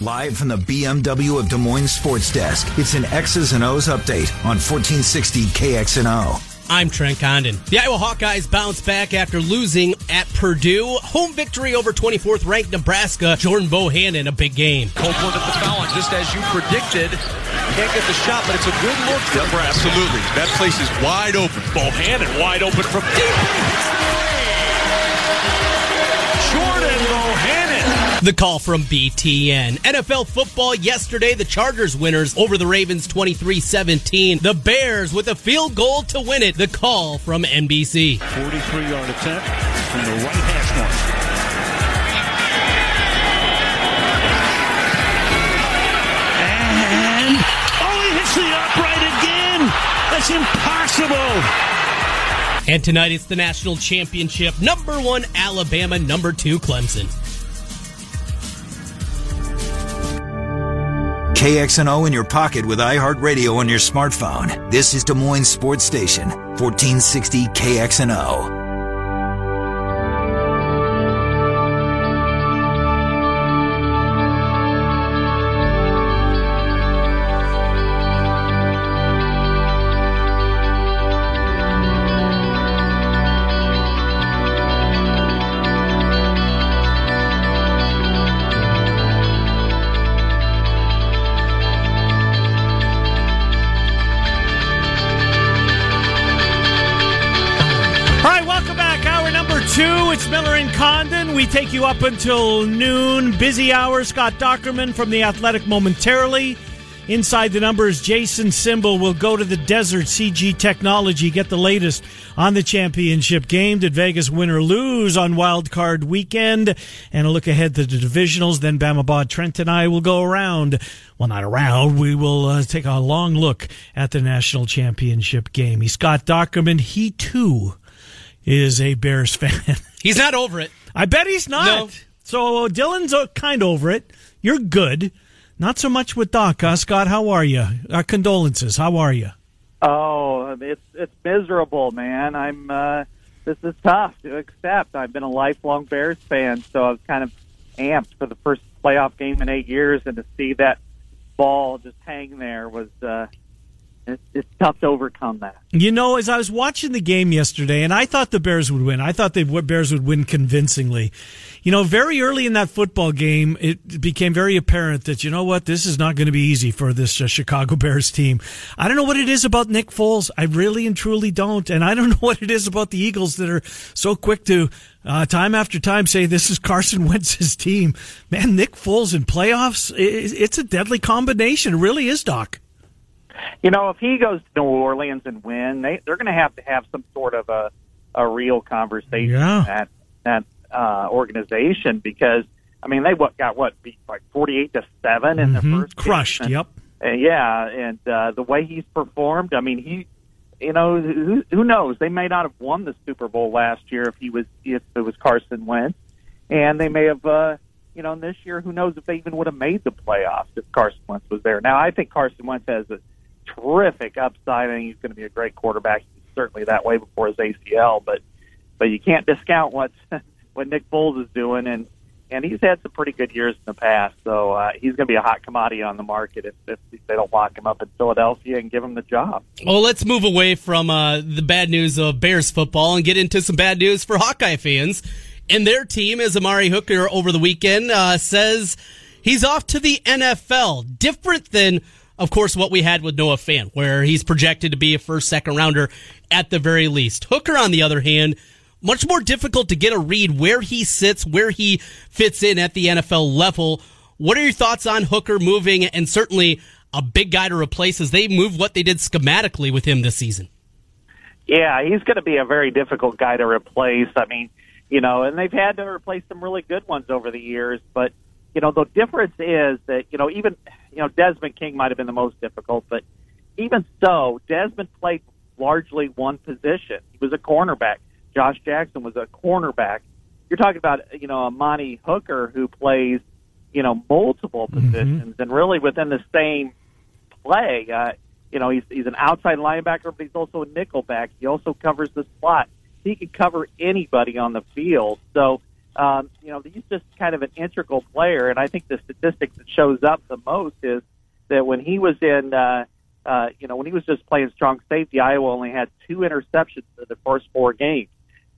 Live from the BMW of Des Moines Sports Desk, it's an X's and O's update on 1460 KXNO. I'm Trent Condon. The Iowa Hawkeyes bounce back after losing at Purdue. Home victory over 24th ranked Nebraska. Jordan Bohannon, a big game. Copeland at the foul, and just as you predicted, can't get the shot, but it's a good look. Yep, absolutely. That place is wide open. Bohannon wide open from deep. The call from BTN. NFL football yesterday, the Chargers winners over the Ravens 23 17. The Bears with a field goal to win it. The call from NBC. 43 yard attempt from the right hash mark. And oh, he hits the upright again. That's impossible. And tonight it's the national championship. Number one, Alabama. Number two, Clemson. KXNO in your pocket with iHeartRadio on your smartphone. This is Des Moines Sports Station, 1460 KXNO. Condon. We take you up until noon. Busy hour. Scott Dochterman from The Athletic momentarily. Inside the numbers, Jason Simbal will go to the desert CG Technology, get the latest on the championship game. Did Vegas win or lose on wild card weekend? And a look ahead to the divisionals. Then Bama Bob Trent and I will go around. Well, not around. We will uh, take a long look at the national championship game. He's Scott Dochterman. He too is a Bears fan. He's not over it. I bet he's not. No. So Dylan's uh, kind of over it. You're good. Not so much with Doc. Uh, Scott, how are you? Our condolences. How are you? Oh, it's it's miserable, man. I'm. Uh, this is tough to accept. I've been a lifelong Bears fan, so I was kind of amped for the first playoff game in eight years, and to see that ball just hang there was uh, it's, tough to overcome that. You know, as I was watching the game yesterday, and I thought the Bears would win. I thought the Bears would win convincingly. You know, very early in that football game, it became very apparent that you know what, this is not going to be easy for this uh, Chicago Bears team. I don't know what it is about Nick Foles. I really and truly don't, and I don't know what it is about the Eagles that are so quick to uh, time after time say this is Carson Wentz's team. Man, Nick Foles in playoffs, it's a deadly combination. It really is, Doc. You know, if he goes to New Orleans and win, they they're going to have to have some sort of a a real conversation yeah. at that uh, organization because I mean they what got what beat like forty eight to seven in mm-hmm. the first crushed. And, yep. And yeah, and uh, the way he's performed, I mean he. You know, who, who knows? They may not have won the Super Bowl last year if he was if it was Carson Wentz, and they may have uh, you know, this year, who knows if they even would have made the playoffs if Carson Wentz was there. Now, I think Carson Wentz has a terrific upside. Think he's going to be a great quarterback. He's certainly that way before his ACL, but but you can't discount what what Nick Foles is doing, and and he's had some pretty good years in the past. So uh, he's going to be a hot commodity on the market if, if they don't lock him up in Philadelphia and give him the job. Well, let's move away from uh, the bad news of Bears football and get into some bad news for Hawkeye fans. And their team, as Amani Hooker over the weekend uh, says, he's off to the NFL. Different than of course, what we had with Noah Fant, where he's projected to be a first, second rounder at the very least. Hooker, on the other hand, much more difficult to get a read where he sits, where he fits in at the NFL level. What are your thoughts on Hooker moving and certainly a big guy to replace as they move what they did schematically with him this season? Yeah, he's going to be a very difficult guy to replace. I mean, you know, and they've had to replace some really good ones over the years, but you know, the difference is that, you know, even, you know, Desmond King might have been the most difficult, but even so, Desmond played largely one position. He was a cornerback. Josh Jackson was a cornerback. You're talking about, you know, Amani Hooker who plays, you know, multiple mm-hmm. positions mm-hmm. and really within the same play. Uh, you know, he's he's an outside linebacker, but he's also a nickelback. He also covers the slot. He can cover anybody on the field. So um, you know, he's just kind of an integral player. And I think the statistic that shows up the most is that when he was in, uh, uh, you know, when he was just playing strong safety, Iowa only had two interceptions in the first four games.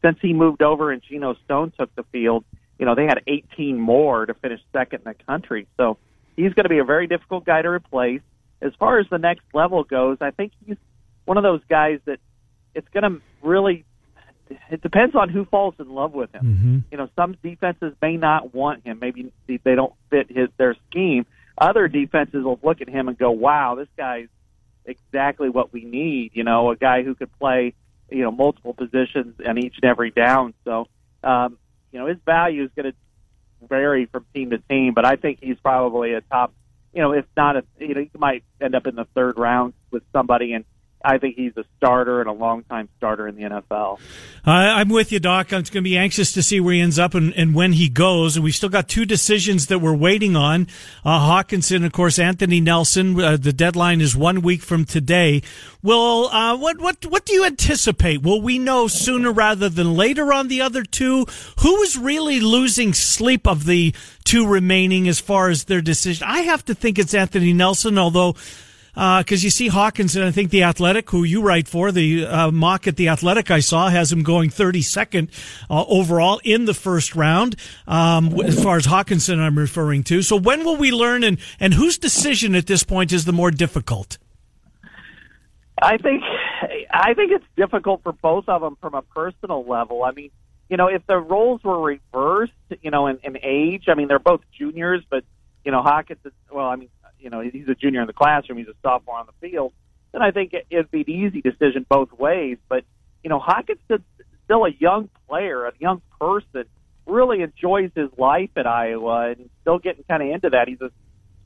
Since he moved over and Geno Stone took the field, you know, they had 18 more to finish second in the country. So he's going to be a very difficult guy to replace. As far as the next level goes, I think he's one of those guys that it's going to really it depends on who falls in love with him. Mm-hmm. You know, some defenses may not want him. Maybe they don't fit his their scheme. Other defenses will look at him and go, "Wow, this guy's exactly what we need." You know, a guy who could play, you know, multiple positions on each and every down. So, um, you know, his value is going to vary from team to team, but I think he's probably a top. You know, if not a, you know, he might end up in the third round with somebody and I think he's a starter and a long-time starter in the NFL. Uh, I'm with you, Doc. I'm going to be anxious to see where he ends up and, and when he goes. And we've still got two decisions that we're waiting on. Uh, Hockenson, of course, Anthony Nelson. Uh, the deadline is one week from today. Will uh, what what what do you anticipate? Will we know sooner rather than later on the other two? Who is really losing sleep of the two remaining as far as their decision? I have to think it's Anthony Nelson, although because uh, you see Hockenson, I think the Athletic, who you write for, the uh, mock at the Athletic I saw has him going 32nd uh, overall in the first round. Um, as far as Hockenson, I'm referring to. So when will we learn, and and whose decision at this point is the more difficult? I think I think it's difficult for both of them from a personal level. I mean, you know, if the roles were reversed, you know, in, in age, I mean, they're both juniors, but you know, Hockenson. Well, I mean, you know he's a junior in the classroom, he's a sophomore on the field, then I think it'd be an easy decision both ways. But you know, Hockett's still a young player, a young person, really enjoys his life at Iowa and still getting kind of into that. He's a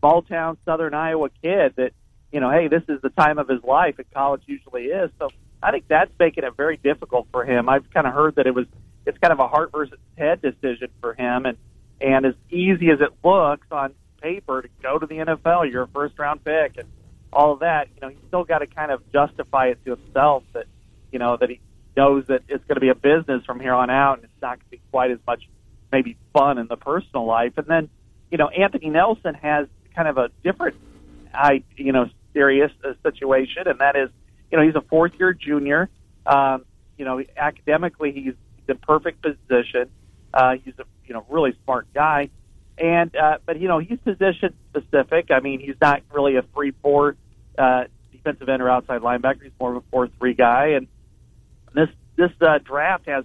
small town Southern Iowa kid that you know, hey, this is the time of his life, and college usually is. So I think that's making it very difficult for him. I've kind of heard that it was it's kind of a heart versus head decision for him, and and as easy as it looks on paper to go to the NFL. You're a first round pick and all of that. You know, he's still got to kind of justify it to himself that, you know, that he knows that it's going to be a business from here on out and it's not going to be quite as much maybe fun in the personal life. And then, you know, Anthony Nelson has kind of a different, I, you know, serious uh, situation, and that is, you know, he's a fourth year junior. Um, you know, academically, he's, in perfect position. Uh, he's a, you know, really smart guy and uh, but you know he's position specific. I mean, he's not really a three four uh, defensive end or outside linebacker. He's more of a four three guy. And this this uh, draft has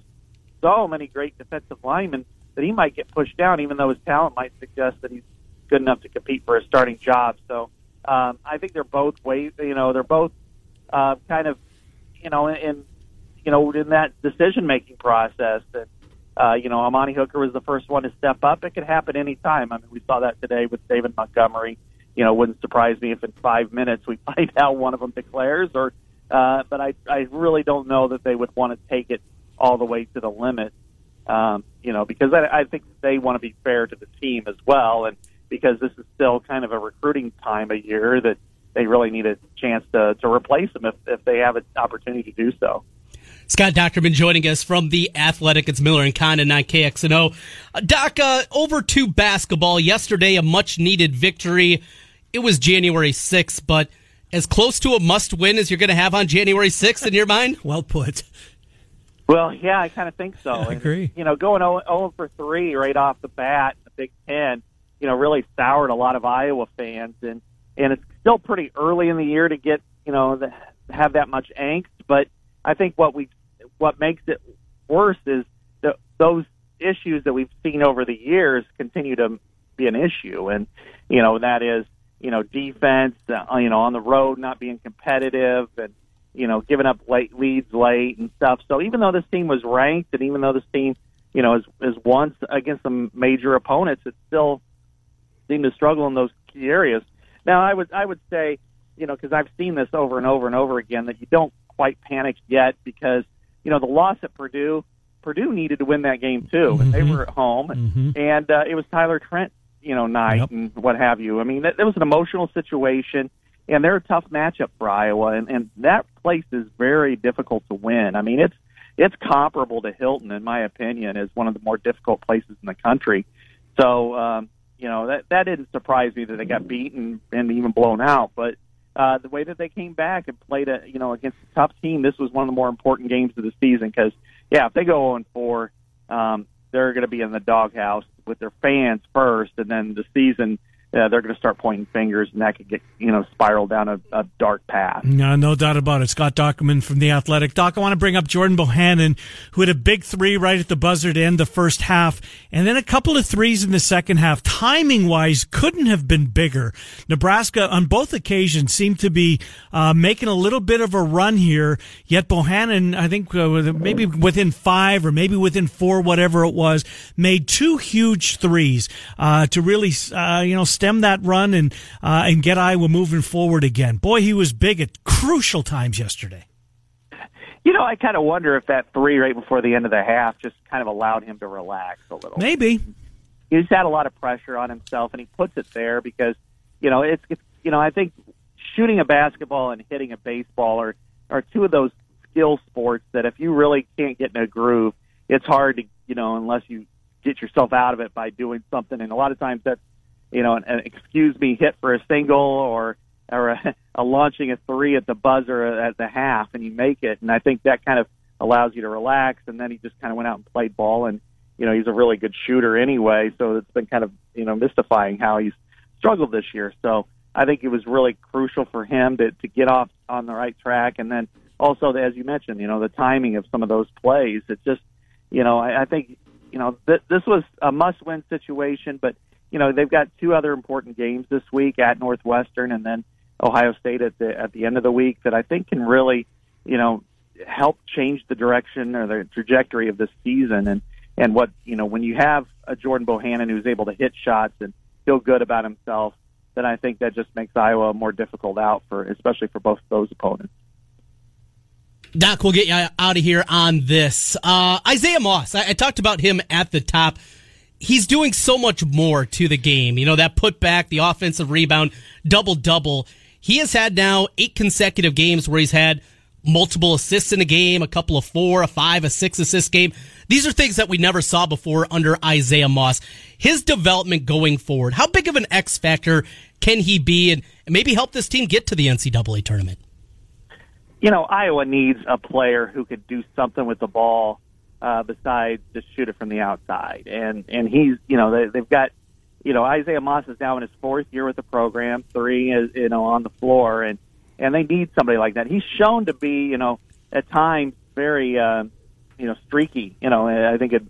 so many great defensive linemen that he might get pushed down, even though his talent might suggest that he's good enough to compete for a starting job. So um, I think they're both ways. You know, they're both uh, kind of you know in you know in that decision making process and uh, you know, Amani Hooker was the first one to step up. It could happen anytime. I mean, we saw that today with David Montgomery. You know, wouldn't surprise me if in five minutes we find out one of them declares. Or, uh, but I, I really don't know that they would want to take it all the way to the limit. Um, you know, because I, I think they want to be fair to the team as well, and because this is still kind of a recruiting time of year that they really need a chance to to replace them if if they have an opportunity to do so. Scott Dochterman joining us from the Athletic. It's Miller and Condon on KXNO. Uh, Doc, uh, over to basketball. Yesterday, a much needed victory. It was January 6th, but as close to a must win as you're going to have on January 6th in your mind? well put. Well, yeah, I kind of think so. I agree. And, you know, going 0, 0 for 3 right off the bat in the Big Ten, you know, really soured a lot of Iowa fans. And, and it's still pretty early in the year to get, you know, the, have that much angst. But I think what we've what makes it worse is that those issues that we've seen over the years continue to be an issue, and you know that is you know defense, uh, you know on the road not being competitive, and you know giving up late leads late and stuff. So even though this team was ranked, and even though this team you know is is once against some major opponents, it still seemed to struggle in those key areas. Now I would I would say you know because I've seen this over and over and over again that you don't quite panic yet because you know, the loss at Purdue, Purdue needed to win that game too, mm-hmm. and they were at home, mm-hmm. and uh, it was Tyler Trent, you know, night yep. and what have you. I mean, that, that was an emotional situation, and they're a tough matchup for Iowa, and, and that place is very difficult to win. I mean, it's it's comparable to Hilton, in my opinion, as one of the more difficult places in the country. So, um, you know, that that didn't surprise me that they got beaten and even blown out. But uh, the way that they came back and played a you know against a tough team, this was one of the more important games of the season because yeah, if they go 0 4, um, they're going to be in the doghouse with their fans first, and then the season they're going to start pointing fingers, and that could get you know spiral down a, a dark path. No, no doubt about it. Scott Dochterman from the Athletic. Doc, I want to bring up Jordan Bohannon, who had a big three right at the buzzer to end the first half, and then a couple of threes in the second half. Timing wise, couldn't have been bigger. Nebraska on both occasions seemed to be uh, making a little bit of a run here. Yet Bohannon, I think uh, maybe within five or maybe within four, whatever it was, made two huge threes uh, to really uh, you know stem that run and uh, and get Iowa moving forward again. Boy, he was big at crucial times yesterday. You know, I kind of wonder if that three right before the end of the half just kind of allowed him to relax a little. Maybe he's had a lot of pressure on himself, and he puts it there because you know it's, it's you know I think shooting a basketball and hitting a baseball are are two of those skill sports that if you really can't get in a groove, it's hard to you know unless you get yourself out of it by doing something. And a lot of times that's you know, an, an excuse me hit for a single or or a, a launching a three at the buzzer at the half, and you make it. And I think that kind of allows you to relax. And then he just kind of went out and played ball, and you know, he's a really good shooter anyway. So it's been kind of you know mystifying how he's struggled this year. So I think it was really crucial for him to to get off on the right track, and then also as you mentioned, you know, the timing of some of those plays. It just you know, I, I think you know th- this was a must-win situation, but you know they've got two other important games this week at Northwestern and then Ohio State at the at the end of the week that I think can really you know help change the direction or the trajectory of this season and and what you know when you have a Jordan Bohannon who's able to hit shots and feel good about himself then I think that just makes Iowa more difficult out for especially for both those opponents. Doc, we'll get you out of here on this. Uh, Isaiah Moss, I, I talked about him at the top he's doing so much more to the game. You know, that put back, the offensive rebound, double double. He has had now eight consecutive games where he's had multiple assists in a game, a couple of four, a five, a six assist game. These are things that we never saw before under Isaiah Moss. His development going forward, how big of an X factor can he be and maybe help this team get to the NCAA tournament? You know, Iowa needs a player who could do something with the ball uh, besides just shoot it from the outside. And and he's you know they, they've got you know Isaiah Moss is now in his fourth year with the program, three is you know on the floor, and and they need somebody like that. He's shown to be you know at times very uh, you know streaky. You know I think it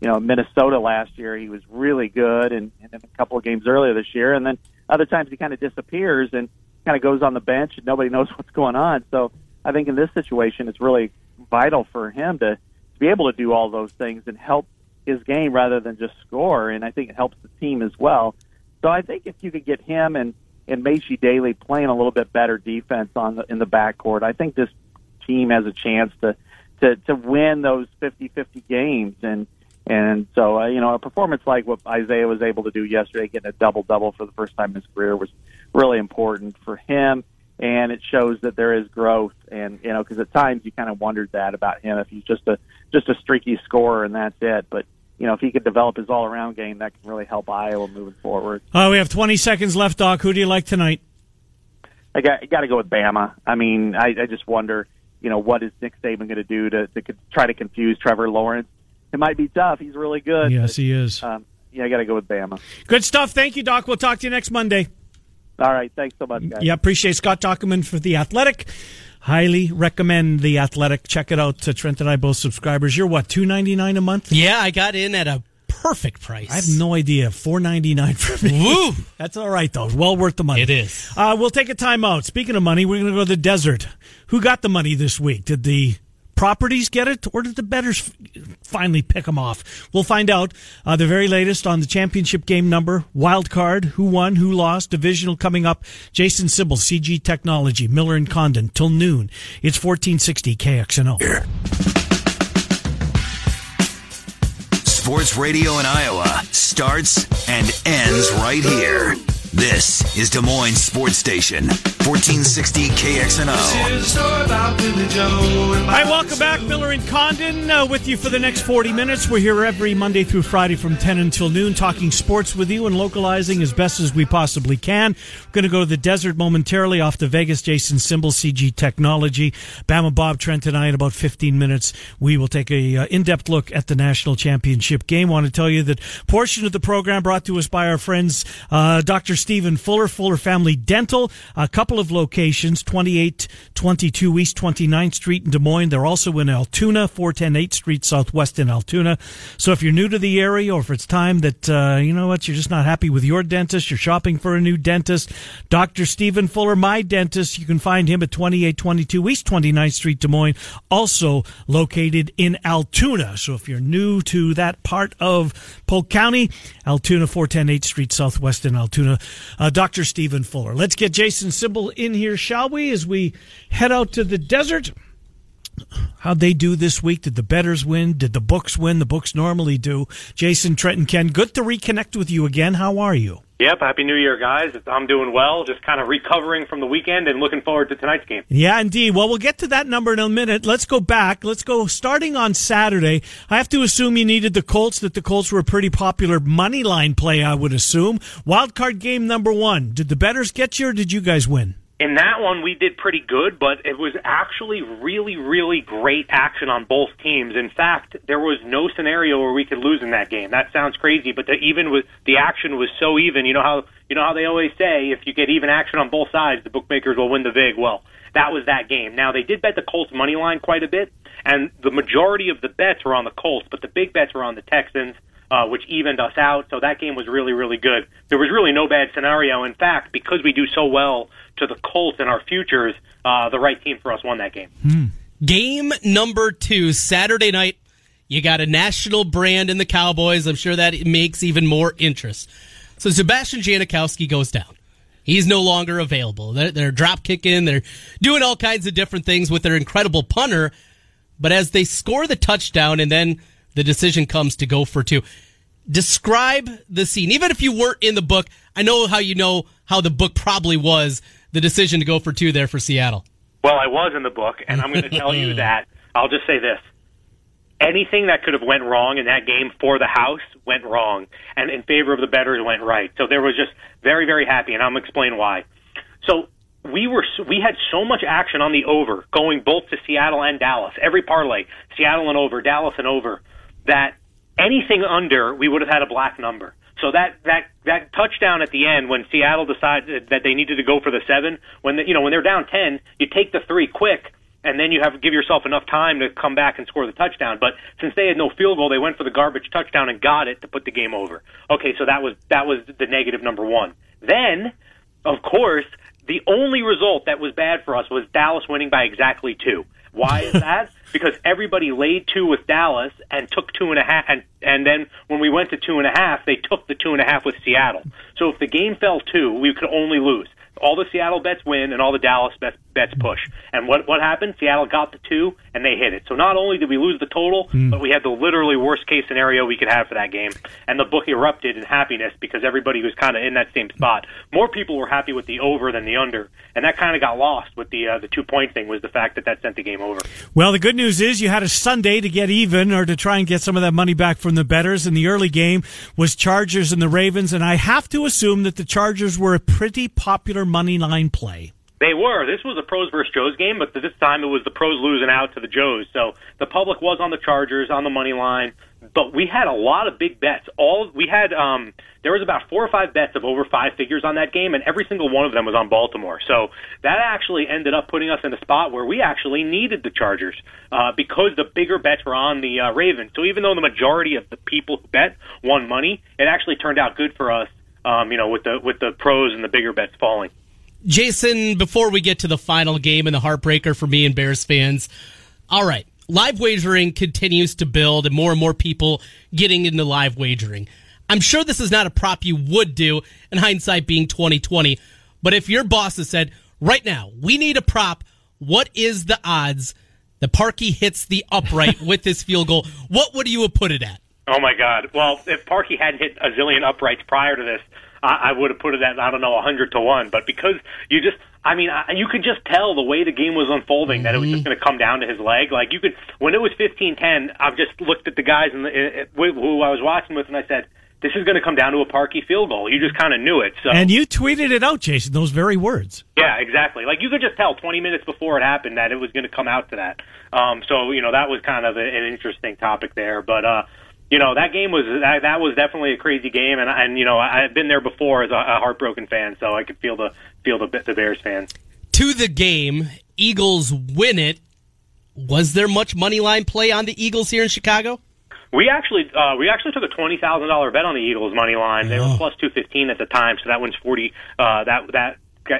you know Minnesota last year he was really good, and, and then a couple of games earlier this year, and then other times he kind of disappears and kind of goes on the bench and nobody knows what's going on. So I think in this situation it's really vital for him to be able to do all those things and help his game rather than just score. And I think it helps the team as well. So I think if you could get him and and Macy Daly playing a little bit better defense on the in the backcourt, I think this team has a chance to to to win those 50-50 games. And and so uh, you know a performance like what Isaiah was able to do yesterday, getting a double double for the first time in his career, was really important for him and it shows that there is growth. And you know, because at times you kind of wondered that about him if he's just a just a streaky scorer and that's it. But you know, if he could develop his all around game, that can really help Iowa moving forward. Oh, we have 20 seconds left, Doc. Who do you like tonight? I got got to go with Bama. I mean, I, I just wonder, you know, what is Nick Saban going to do to to try to confuse Trevor Lawrence? It might be tough. He's really good. Yes, but, he is. Um, yeah, I got to go with Bama. Good stuff. Thank you, Doc. We'll talk to you next Monday. All right. Thanks so much, guys. Yeah, appreciate Scott Dochterman for The Athletic. Highly recommend The Athletic. Check it out. Uh, Trent and I both subscribers. You're what, two ninety nine a month? Yeah, I got in at a perfect price. I have no idea. Four ninety nine for me. Woo! That's all right though. Well worth the money. It is. Uh, we'll take a time out. Speaking of money, we're going to go to the desert. Who got the money this week? Did the properties get it, or did the betters finally pick them off? We'll find out uh, the very latest on the championship game number, wild card, who won, who lost, divisional coming up. Jason Simbal, CG Technology, Miller and Condon till noon. It's 1460 KXNO. Sports radio in Iowa starts and ends right here. This is Des Moines Sports Station, 1460 KXNO. Hi, welcome back. Miller and Condon uh, with you for the next 40 minutes. We're here every Monday through Friday from 10 until noon talking sports with you and localizing as best as we possibly can. We're going to go to the desert momentarily off to Vegas. Jason Simbal, CG Technology. Bama Bob Trent and I in about 15 minutes. We will take a uh, in-depth look at the national championship game. Want to tell you that portion of the program brought to us by our friends uh, Dr. Stephen Fuller, Fuller Family Dental. A couple of locations, 2822 East 29th Street in Des Moines. They're also in Altoona, 410 8th Street Southwest in Altoona. So if you're new to the area or if it's time that, uh, you know what, you're just not happy with your dentist, you're shopping for a new dentist, Dr. Stephen Fuller, my dentist, you can find him at 2822 East 29th Street, Des Moines, also located in Altoona. So if you're new to that part of Polk County, Altoona, 410 8th Street Southwest in Altoona, uh, Dr. Stephen Fuller. Let's get Jason Simbal in here, shall we, as we head out to the desert? How'd they do this week? Did the betters win? Did the books win? The books normally do. Jason, Trenton, Ken, good to reconnect with you again. How are you? Yep, happy New Year, guys. I'm doing well, just kind of recovering from the weekend and looking forward to tonight's game. Yeah, indeed. Well, we'll get to that number in a minute. Let's go back. Let's go starting on Saturday. I have to assume you needed the Colts, that the Colts were a pretty popular money line play, I would assume. Wild card game number one. Did the betters get you or did you guys win? In that one, we did pretty good, but it was actually really, really great action on both teams. In fact, there was no scenario where we could lose in that game. That sounds crazy, but the, even with the action was so even. You know how you know how they always say if you get even action on both sides, the bookmakers will win the vig. Well, that was that game. Now they did bet the Colts money line quite a bit, and the majority of the bets were on the Colts, but the big bets were on the Texans. Uh, which evened us out. So that game was really, really good. There was really no bad scenario. In fact, because we do so well to the Colts in our futures, uh, the right team for us won that game. Hmm. Game number two, Saturday night. You got a national brand in the Cowboys. I'm sure that makes even more interest. So Sebastian Janikowski goes down. He's no longer available. They're, they're drop kicking. They're doing all kinds of different things with their incredible punter. But as they score the touchdown and then the decision comes to go for two, describe the scene. Even if you weren't in the book, I know how you know how the book probably was the decision to go for two there for Seattle. Well, I was in the book, and I'm going to tell you that I'll just say this: anything that could have went wrong in that game for the house went wrong, and in favor of the betters went right. So there was just very, very happy, and I'm going to explain why. So we were we had so much action on the over going both to Seattle and Dallas. Every parlay, Seattle and over, Dallas and over, that anything under we would have had a black number. So that that that touchdown at the end when Seattle decided that they needed to go for the seven, when the, you know when they're down ten, you take the three quick, and then you have give yourself enough time to come back and score the touchdown. But since they had no field goal, they went for the garbage touchdown and got it to put the game over. Okay, so that was that was the negative number one. Then, of course, the only result that was bad for us was Dallas winning by exactly two. Why is that? because everybody laid two with Dallas and took two and a half, and and then when we went to two and a half, they took the two and a half with Seattle. So if the game fell two, we could only lose. All the Seattle bets win, and all the Dallas bets, bets push. And what what happened? Seattle got the two, and they hit it. So not only did we lose the total, mm. but we had the literally worst case scenario we could have for that game. And the book erupted in happiness because everybody was kind of in that same spot. More people were happy with the over than the under, and that kind of got lost with the uh, the two point thing. Was the fact that that sent the game over. Well, the good news is you had a Sunday to get even or to try and get some of that money back from the betters. And the early game was Chargers and the Ravens, and I have to assume that the Chargers were a pretty popular money line play. They were. This was a pros versus Joes game, but this time it was the pros losing out to the Joes. So the public was on the Chargers on the money line, but we had a lot of big bets. All we had, um, there was about four or five bets of over five figures on that game, and every single one of them was on Baltimore. So that actually ended up putting us in a spot where we actually needed the Chargers uh, because the bigger bets were on the uh, Ravens. So even though the majority of the people who bet won money, it actually turned out good for us um, you know, with the with the pros and the bigger bets falling. Jason, before we get to the final game and the heartbreaker for me and Bears fans, all right, live wagering continues to build and more and more people getting into live wagering. I'm sure this is not a prop you would do in hindsight being 2020, but if your boss has said, right now, we need a prop, what is the odds that Parkey hits the upright with this field goal? What would you have put it at? Oh my God! Well, if Parkey hadn't hit a zillion uprights prior to this, I, I would have put it at I don't know a hundred to one. But because you just, I mean, I, you could just tell the way the game was unfolding that it was just going to come down to his leg. Like you could, when it was fifteen ten, I've just looked at the guys in the, who I was watching with, and I said. This is going to come down to a Parkey field goal. You just kind of knew it. So, And you tweeted it out, Jason, those very words. yeah, exactly. Like you could just tell 20 minutes before it happened that it was going to come out to that. Um, so you know that was kind of a, an interesting topic there. But uh, you know that game was that, that was definitely a crazy game, and and you know I- I've been there before as a, a heartbroken fan, so I could feel the feel the the Bears fans. To the game, Eagles win it. Was there much money line play on the Eagles here in Chicago? We actually uh, we actually took a twenty thousand dollar bet on the Eagles money line. They were plus two fifteen at the time, so that wins forty. Uh, that that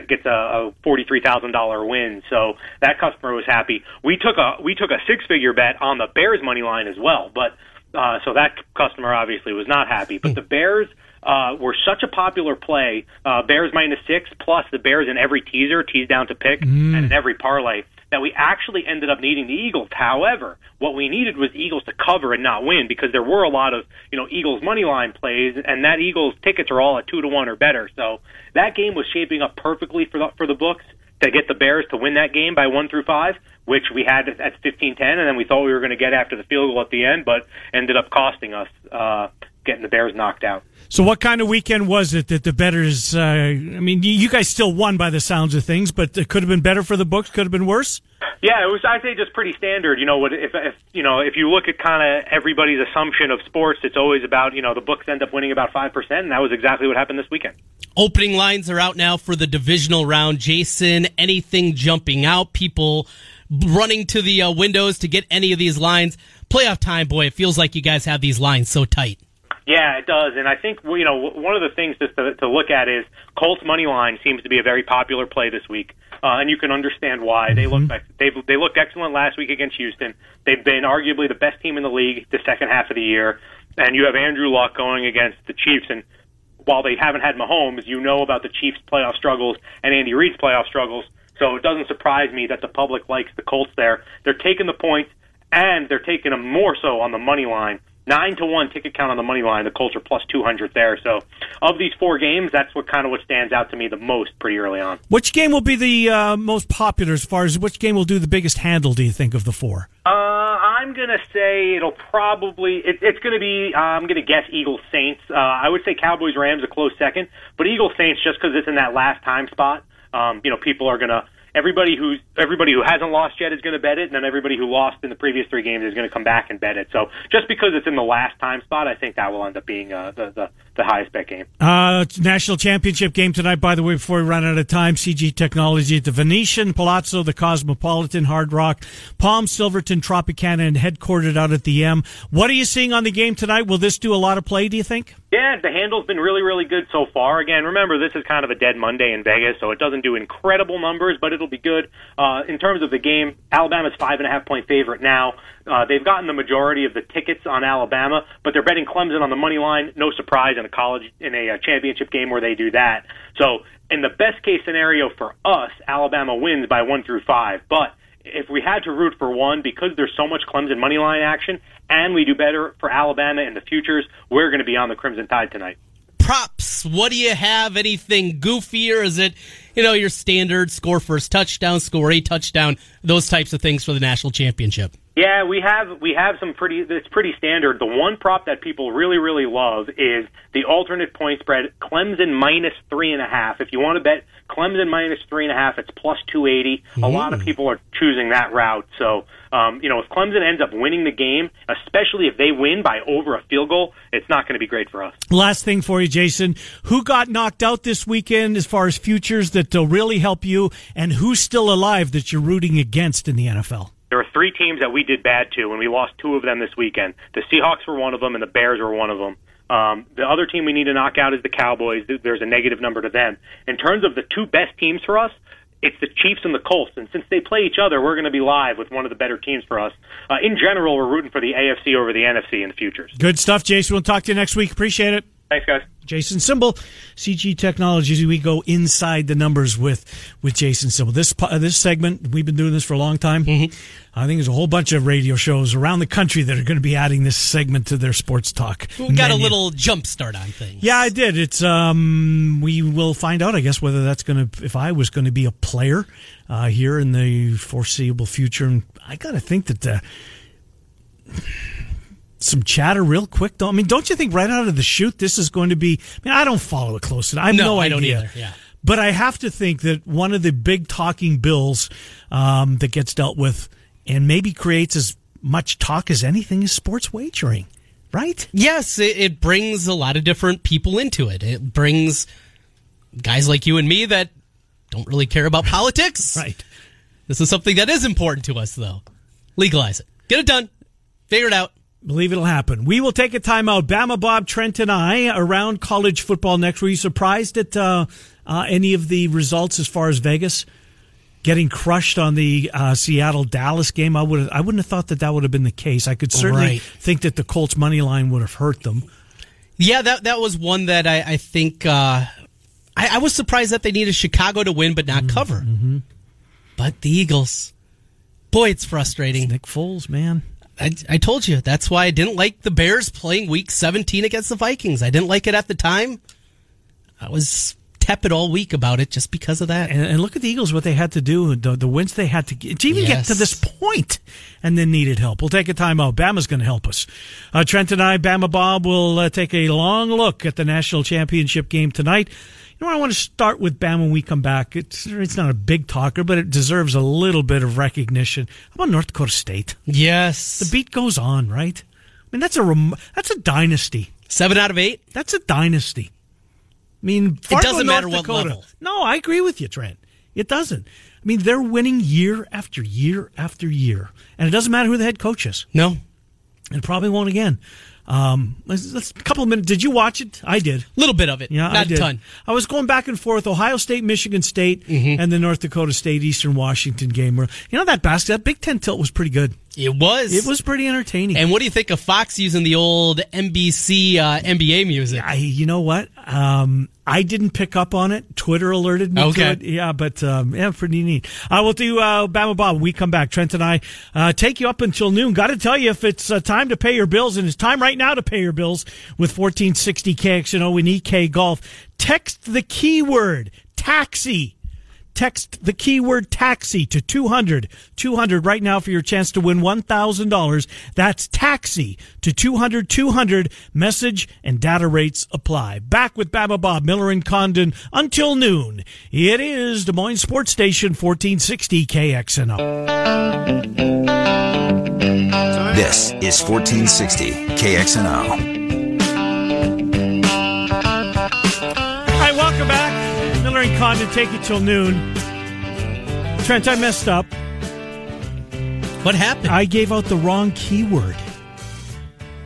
gets a, a forty three thousand dollar win. So that customer was happy. We took a we took a six figure bet on the Bears money line as well, but uh, so that customer obviously was not happy. But the Bears. Uh, were such a popular play, uh, Bears minus six plus the Bears in every teaser, tease down to pick, and in every parlay, that we actually ended up needing the Eagles. However, what we needed was Eagles to cover and not win because there were a lot of you know Eagles money line plays, and that Eagles tickets are all at two to one or better. So that game was shaping up perfectly for the for the books to get the Bears to win that game by one through five, which we had at fifteen ten, and then we thought we were going to get after the field goal at the end, but ended up costing us uh, getting the Bears knocked out. So, what kind of weekend was it that the betters? Uh, I mean, you, you guys still won by the sounds of things, but it could have been better for the books. Could have been worse. Yeah, it was. I'd say just pretty standard. You know, what if, if you know if you look at kind of everybody's assumption of sports, it's always about you know the books end up winning about five percent, and that was exactly what happened this weekend. Opening lines are out now for the divisional round. Jason, anything jumping out? People running to the uh, windows to get any of these lines. Playoff time, boy, it feels like you guys have these lines so tight. Yeah, it does, and I think you know one of the things just to, to look at is Colts money line seems to be a very popular play this week, uh, and you can understand why. They look they they looked excellent last week against Houston. They've been arguably the best team in the league the second half of the year, and you have Andrew Luck going against the Chiefs, and while they haven't had Mahomes, you know about the Chiefs' playoff struggles and Andy Reid's playoff struggles. So it doesn't surprise me that the public likes the Colts there. They're taking the points, and they're taking them more so on the money line. Nine to one ticket count on the money line. The Colts are plus two hundred there. So, of these four games, that's what kind of what stands out to me the most pretty early on. Which game will be the uh, most popular as far as which game will do the biggest handle? Do you think of the four? Uh, I'm gonna say it'll probably it, it's gonna be. Uh, I'm gonna guess Eagles Saints. Uh, I would say Cowboys Rams a close second, but Eagles Saints just because it's in that last time spot. Um, you know, people are gonna everybody who's everybody who hasn't lost yet is going to bet it, and then everybody who lost in the previous three games is going to come back and bet it. So just because it's in the last time spot, I think that will end up being uh, the, the the highest bet game. Uh, national championship game tonight, by the way, before we run out of time. CG Technology at the Venetian, Palazzo, the Cosmopolitan, Hard Rock, Palm, Silverton, Tropicana, and headquartered out at the M. What are you seeing on the game tonight? Will this do a lot of play, do you think? Yeah, the handle's been really, really good so far. Again, remember this is kind of a dead Monday in Vegas, so it doesn't do incredible numbers, but it'll be good. Uh, in terms of the game, Alabama's five and a half point favorite now. Uh, they've gotten the majority of the tickets on Alabama, but they're betting Clemson on the money line. No surprise in a college in a uh, championship game where they do that. So, in the best case scenario for us, Alabama wins by one through five. But if we had to root for one, because there's so much Clemson money line action, and we do better for Alabama in the futures, we're going to be on the Crimson Tide tonight. Props. What do you have? Anything goofier? Is it, you know, your standard score first touchdown, score a touchdown, those types of things for the national championship? Yeah, we have we have some pretty. It's pretty standard. The one prop that people really really love is the alternate point spread. Clemson minus three and a half. If you want to bet Clemson minus three and a half, it's plus two eighty. A lot of people are choosing that route. So um, you know, if Clemson ends up winning the game, especially if they win by over a field goal, it's not going to be great for us. Last thing for you, Jason. Who got knocked out this weekend as far as futures that will really help you, and who's still alive that you're rooting against in the NFL? There are three teams that we did bad to, and we lost two of them this weekend. The Seahawks were one of them, and the Bears were one of them. Um, the other team we need to knock out is the Cowboys. There's a negative number to them. In terms of the two best teams for us, it's the Chiefs and the Colts. And since they play each other, we're going to be live with one of the better teams for us. Uh, in general, we're rooting for the AFC over the NFC in the futures. Good stuff, Jason. We'll talk to you next week. Appreciate it. Thanks, guys. Jason Simbal, CG Technologies. We go inside the numbers with with Jason Simbal. This uh, this segment we've been doing this for a long time. Mm-hmm. I think there's a whole bunch of radio shows around the country that are going to be adding this segment to their sports talk. We got menu. a little jump start on things. Yeah, I did. It's um, we will find out, I guess, whether that's going to if I was going to be a player uh, here in the foreseeable future. And I got to think that. Uh, some chatter real quick though? I mean, don't you think right out of the chute this is going to be? I mean, I don't follow it closely. I have no, no I don't either. Yeah. But I have to think that one of the big talking bills um, that gets dealt with and maybe creates as much talk as anything is sports wagering, right? Yes, it, it brings a lot of different people into it. It brings guys like you and me that don't really care about politics. right. This is something that is important to us, though. Legalize it. Get it done. Figure it out. Believe it'll happen. We will take a timeout. Bama Bob, Trent, and I around college football next. Were you surprised at uh, uh, any of the results as far as Vegas getting crushed on the uh, Seattle Dallas game? I would I wouldn't have thought that that would have been the case. I could certainly right. think that the Colts money line would have hurt them. Yeah, that that was one that I, I think uh, I, I, was surprised that they needed Chicago to win but not mm-hmm. cover. Mm-hmm. But the Eagles, boy, it's frustrating. It's Nick Foles, man. I, I told you that's why I didn't like the Bears playing Week 17 against the Vikings. I didn't like it at the time. I was tepid all week about it just because of that. And, and look at the Eagles, what they had to do, the, the wins they had to get to even yes. get to this point, and then needed help. We'll take a timeout. Bama's going to help us. Uh, Trent and I, Bama Bob, will uh, take a long look at the national championship game tonight. You know, I want to start with Bama when we come back. It's it's not a big talker, but it deserves a little bit of recognition. How about North Dakota State? Yes, the beat goes on, right? I mean, that's a rem- that's a dynasty. Seven out of eight. That's a dynasty. I mean, Fargo, it doesn't North matter Dakota. what level. No, I agree with you, Trent. It doesn't. I mean, they're winning year after year after year, and it doesn't matter who the head coach is. No, and probably won't again. Um, let's, let's, a couple of minutes. Did you watch it? I did. A little bit of it. Yeah, not a ton. I was going back and forth: Ohio State, Michigan State, mm-hmm. and the North Dakota State Eastern Washington game. Where you know that basket, that Big Ten tilt was pretty good. It was. It was pretty entertaining. And what do you think of Fox using the old NBC uh, NBA music? I, you know what? Um, I didn't pick up on it. Twitter alerted me okay. to it. Yeah, but um, yeah, pretty neat. I will do uh, Bama Bob. We come back. Trent and I uh, take you up until noon. Got to tell you, if it's uh, time to pay your bills, and it's time right now to pay your bills with 1460 KXNO and EK Golf, text the keyword taxi Text the keyword taxi to 200 200 right now for your chance to win $1,000. That's taxi to 200 200. Message and data rates apply. Back with Bama Bob, Miller and Condon until noon. It is Des Moines Sports Station 1460 KXNO. This is 1460 KXNO. Condon take you till noon. Trent, I messed up. What happened? I gave out the wrong keyword.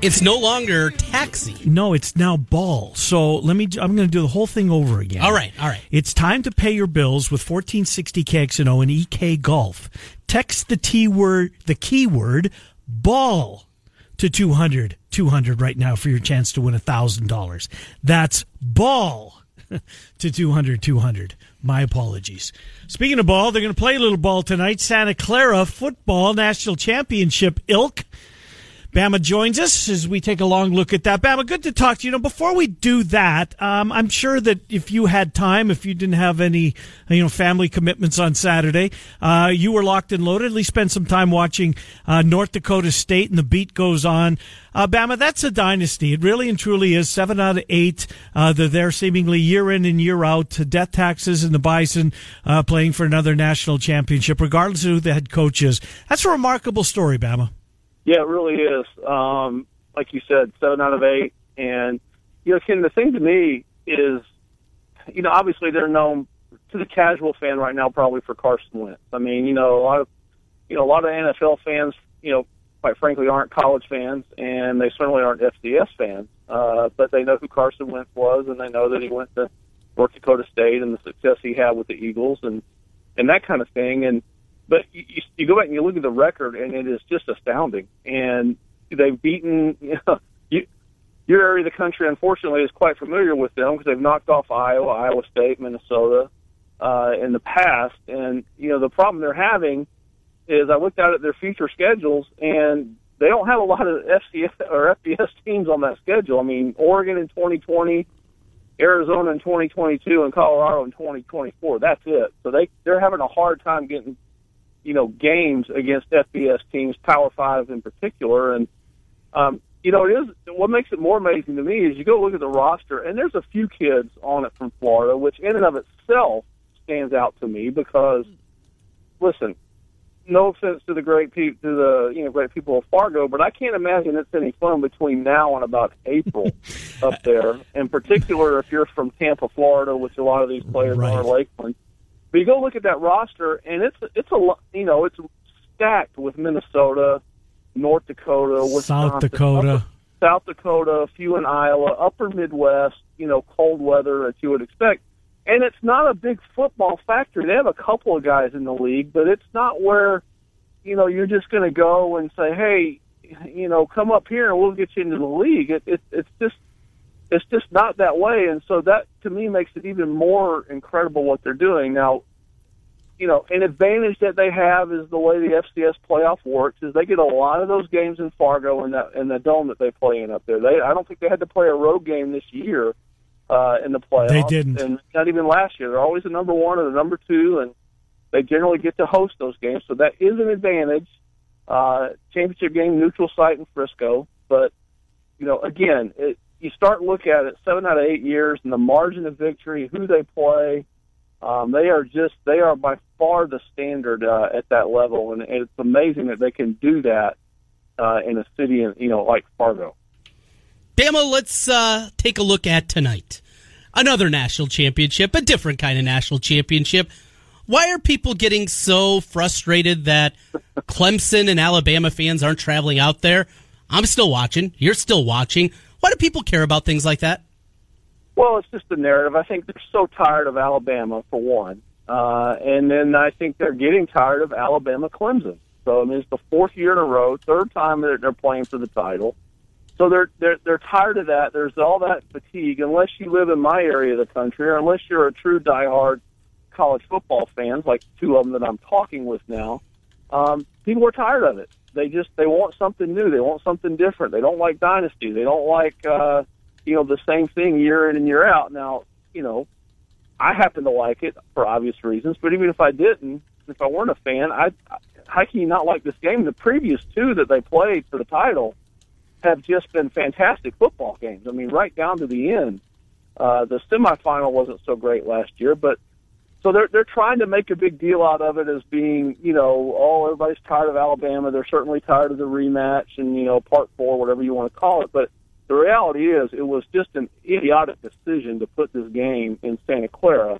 It's no longer taxi. No, it's now ball. So let me. I'm going to do the whole thing over again. All right, all right. It's time to pay your bills with 1460 KXNO and EK Golf. Text the T word, the keyword ball to 200 200 right now for your chance to win a $1,000. That's ball to 200 200. My apologies. Speaking of ball, they're going to play a little ball tonight. Santa Clara football national championship ilk. Bama joins us as we take a long look at that. Bama, good to talk to you. know, before we do that, um, I'm sure that if you had time, if you didn't have any, you know, family commitments on Saturday, uh, you were locked and loaded. At least spend some time watching uh, North Dakota State, and the beat goes on. Uh, Bama, that's a dynasty. It really and truly is. Seven out of eight. Uh, they're there seemingly year in and year out. Death taxes and the Bison uh, playing for another national championship, regardless of who the head coach is. That's a remarkable story, Bama. Yeah, it really is. Um, like you said, seven out of eight. And, you know, Ken, the thing to me is, you know, obviously they're known to the casual fan right now probably for Carson Wentz. I mean, you know, a lot of, you know, a lot of NFL fans, you know, quite frankly, aren't college fans, and they certainly aren't FCS fans. Uh, but they know who Carson Wentz was, and they know that he went to North Dakota State and the success he had with the Eagles and and that kind of thing. And but you, you go back and you look at the record, and it is just astounding. And they've beaten, you know, you, your area of the country, unfortunately, is quite familiar with them because they've knocked off Iowa, Iowa State, Minnesota uh, in the past. And you know the problem they're having is I looked out at their future schedules and they don't have a lot of FCS or FBS teams on that schedule. I mean, Oregon in 2020, Arizona in 2022, and Colorado in 2024. That's it. So they they're having a hard time getting you know games against FBS teams, Power Five in particular, and um, you know, it is what makes it more amazing to me is you go look at the roster, and there's a few kids on it from Florida, which in and of itself stands out to me because, listen, no offense to the great people, to the you know great people of Fargo, but I can't imagine it's any fun between now and about April up there. In particular, if you're from Tampa, Florida, which a lot of these players Right. are Lakeland. But you go look at that roster, and it's it's a you know it's stacked with Minnesota, North Dakota, Wisconsin, South Dakota. Upper- South Dakota, a few in Iowa, Upper Midwest, you know, cold weather as you would expect. And it's not a big football factory. They have a couple of guys in the league, but it's not where, you know, you're just going to go and say, hey, you know, come up here and we'll get you into the league. It, it, it's just, it's just not that way. And so that to me makes it even more incredible what they're doing. Now, you know, an advantage that they have is the way the FCS playoff works is they get a lot of those games in Fargo and that in the dome that they play in up there. They I don't think they had to play a road game this year uh, in the playoffs. They didn't. and not even last year. They're always the number one or the number two, and they generally get to host those games. So that is an advantage. Uh, championship game, neutral site in Frisco, but you know, again, it, you start look at it seven out of eight years and the margin of victory, who they play. Um, they are just they are by far the standard uh, at that level, and, and it's amazing that they can do that uh, in a city, you know, like Fargo. Bama, let's uh, take a look at tonight. Another national championship, a different kind of national championship. Why are people getting so frustrated that Clemson and Alabama fans aren't traveling out there? I'm still watching. You're still watching. Why do people care about things like that? Well, it's just the narrative. I think they're so tired of Alabama for one, uh, and then I think they're getting tired of Alabama Clemson. So I mean, it's the fourth year in a row, third time that they're playing for the title. So they're they're they're tired of that. There's all that fatigue. Unless you live in my area of the country, or unless you're a true diehard college football fans, like two of them that I'm talking with now, um, people are tired of it. They just they want something new. They want something different. They don't like dynasty. They don't like uh, you know the same thing year in and year out. Now you know I happen to like it for obvious reasons, but even if I didn't, if I weren't a fan, I how can you not like this game? The previous two that they played for the title have just been fantastic football games. I mean, right down to the end. Uh, the semifinal wasn't so great last year, but so they're they're trying to make a big deal out of it as being, you know, oh everybody's tired of Alabama. They're certainly tired of the rematch and you know part four, whatever you want to call it. But the reality is, it was just an idiotic decision to put this game in Santa Clara.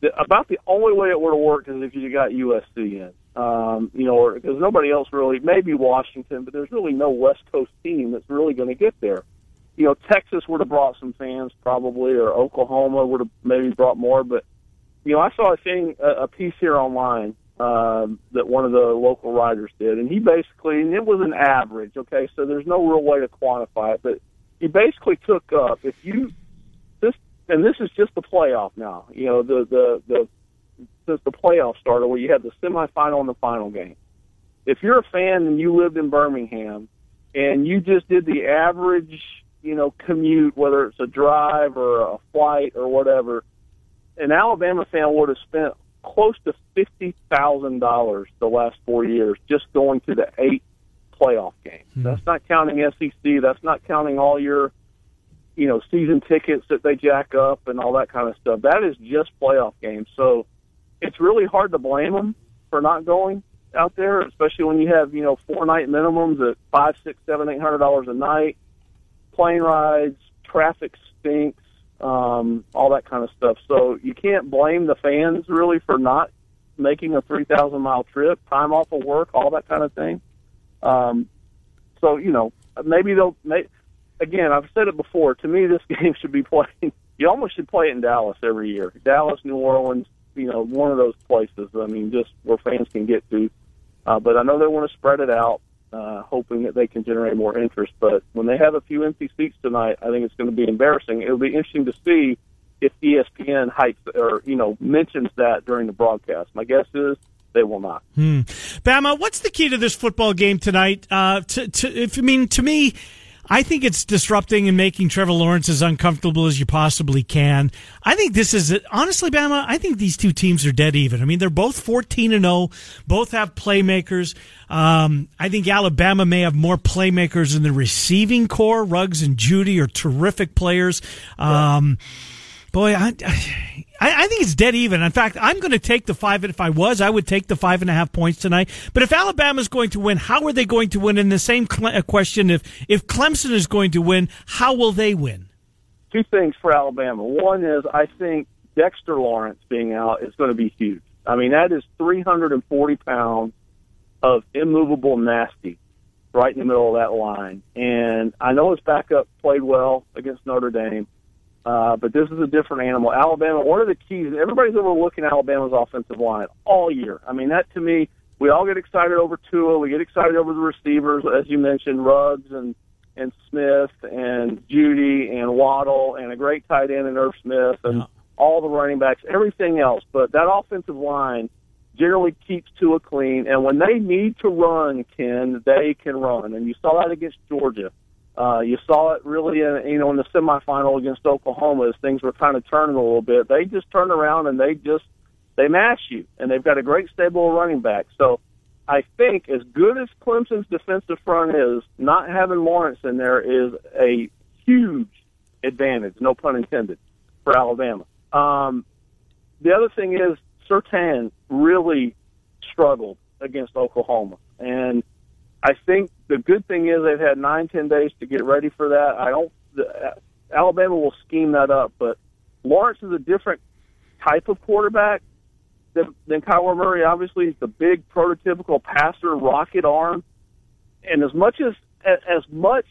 The, about the only way it would have worked is if you got USC in, um, you know, or because nobody else really, maybe Washington, but there's really no West Coast team that's really going to get there. You know, Texas would have brought some fans probably, or Oklahoma would have maybe brought more, but you know, I saw a thing, a, a piece here online um, that one of the local writers did, and he basically, and it was an average. Okay, so there's no real way to quantify it, but he basically took up if you this, and this is just the playoff now. You know, the the the since the playoff started, where you had the semifinal and the final game. If you're a fan and you lived in Birmingham, and you just did the average, you know, commute, whether it's a drive or a flight or whatever an Alabama fan would have spent close to fifty thousand dollars the last four years just going to the eight playoff games. Hmm. That's not counting SEC. That's not counting all your, you know, season tickets that they jack up and all that kind of stuff. That is just playoff games. So it's really hard to blame them for not going out there, especially when you have you know four night minimums at five, six, seven, eight hundred dollars a night, plane rides, traffic stinks um, all that kind of stuff. So you can't blame the fans really for not making a 3,000 mile trip, time off of work, all that kind of thing. Um, so, you know, maybe they'll, may, again, I've said it before, to me, this game should be played, you almost should play it in Dallas every year. Dallas, New Orleans, you know, one of those places, I mean, just where fans can get to. Uh, but I know they want to spread it out. Uh, hoping that they can generate more interest. But when they have a few empty seats tonight, I think it's going to be embarrassing. It'll be interesting to see if ESPN hypes or you know mentions that during the broadcast. My guess is they will not. Hmm. Bama, what's the key to this football game tonight? Uh, to, to, if I mean to me. I think it's disrupting and making Trevor Lawrence as uncomfortable as you possibly can. I think this is honestly, Bama. I think these two teams are dead even. I mean, they're both fourteen and zero. Both have playmakers. Um, I think Alabama may have more playmakers in the receiving corps. Ruggs and Jeudy are terrific players. Um, boy, I, I, I, think it's dead even. In fact, I'm going to take the five. If I was, I would take the five and a half points tonight. But if Alabama's going to win, how are they going to win? In the same cl- uh, question, if if Clemson is going to win, how will they win? Two things for Alabama. One is I think Dexter Lawrence being out is going to be huge. I mean, that is 340 pounds of immovable nasty right in the middle of that line. And I know his backup played well against Notre Dame. Uh, but this is a different animal. Alabama, one of the keys, everybody's overlooking Alabama's offensive line all year. I mean, that to me, we all get excited over Tua. We get excited over the receivers, as you mentioned, Ruggs and, and Smith and Jeudy and Waddle and a great tight end in Irv Smith and yeah. all the running backs, everything else. But that offensive line generally keeps Tua clean. And when they need to run, Ken, they can run. And you saw that against Georgia. Uh, you saw it really, in, you know, in the semifinal against Oklahoma as things were kind of turning a little bit. They just turned around and they just they mash you, and they've got a great stable of running back. So I think as good as Clemson's defensive front is, not having Lawrence in there is a huge advantage, no pun intended, for Alabama. Um, the other thing is Surtain really struggled against Oklahoma, and I think the good thing is they've had nine, ten days to get ready for that. I don't. The, Alabama will scheme that up, but Lawrence is a different type of quarterback than, than Kyler Murray. Obviously, he's the big prototypical passer, rocket arm, and as much as as much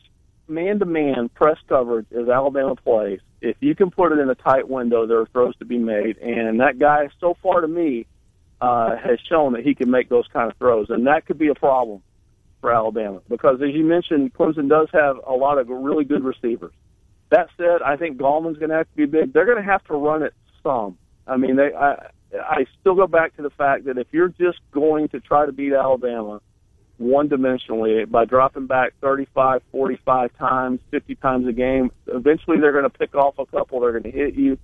man-to-man press coverage as Alabama plays, if you can put it in a tight window, there are throws to be made. And that guy, so far to me, uh, has shown that he can make those kind of throws, and that could be a problem for Alabama because, as you mentioned, Clemson does have a lot of really good receivers. That said, I think Gallman's going to have to be big. They're going to have to run it some. I mean, they. I, I still go back to the fact that if you're just going to try to beat Alabama one dimensionally by dropping back 35, 45 times, 50 times a game, eventually they're going to pick off a couple. They're going to hit you.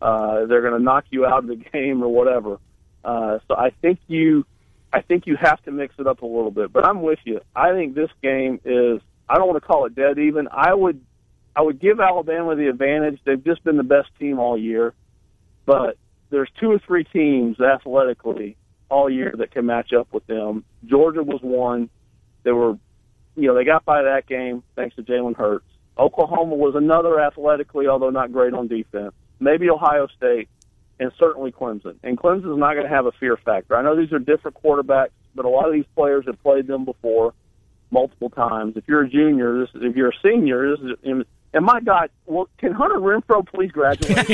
Uh, they're going to knock you out of the game or whatever. Uh, so I think you I think you have to mix it up a little bit. But I'm with you. I think this game is. I don't want to call it dead even. I would. I would give Alabama the advantage. They've just been the best team all year, but there's two or three teams athletically all year that can match up with them. Georgia was one. They were, you know, they got by that game thanks to Jalen Hurts. Oklahoma was another athletically, although not great on defense. Maybe Ohio State and certainly Clemson. And Clemson's not going to have a fear factor. I know these are different quarterbacks, but a lot of these players have played them before multiple times. If you're a junior, this is, if you're a senior, this is, and my God, well, can Hunter Renfrow please graduate?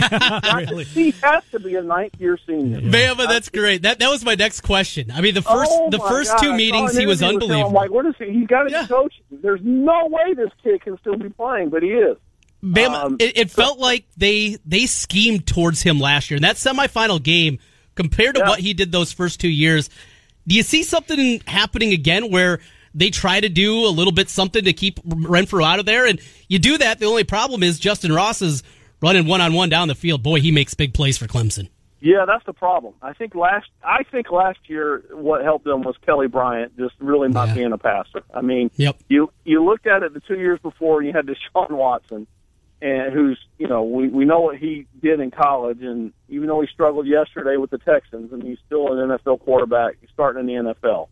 really? He has to be a ninth year senior. Bama, that's great. That that was my next question. I mean, the first oh the first God. two meetings he was unbelievable. I'm like, what is he? He's got to yeah. be coaching. There's no way this kid can still be playing, but he is. Bam, um, it, it, felt like they they schemed towards him last year. In that semifinal game, compared to yeah. what he did those first two years, do you see something happening again where they try to do a little bit something to keep Renfrow out of there? And you do that. The only problem is Justyn Ross is running one on one down the field. Boy, he makes big plays for Clemson. Yeah, that's the problem. I think last I think last year what helped them was Kelly Bryant just really not yeah. being a passer. I mean, yep. you you looked at it the two years before, and you had Deshaun Watson and who's you know we we know what he did in college, and even though he struggled yesterday with the Texans, and he's still an NFL quarterback, he's starting in the NFL.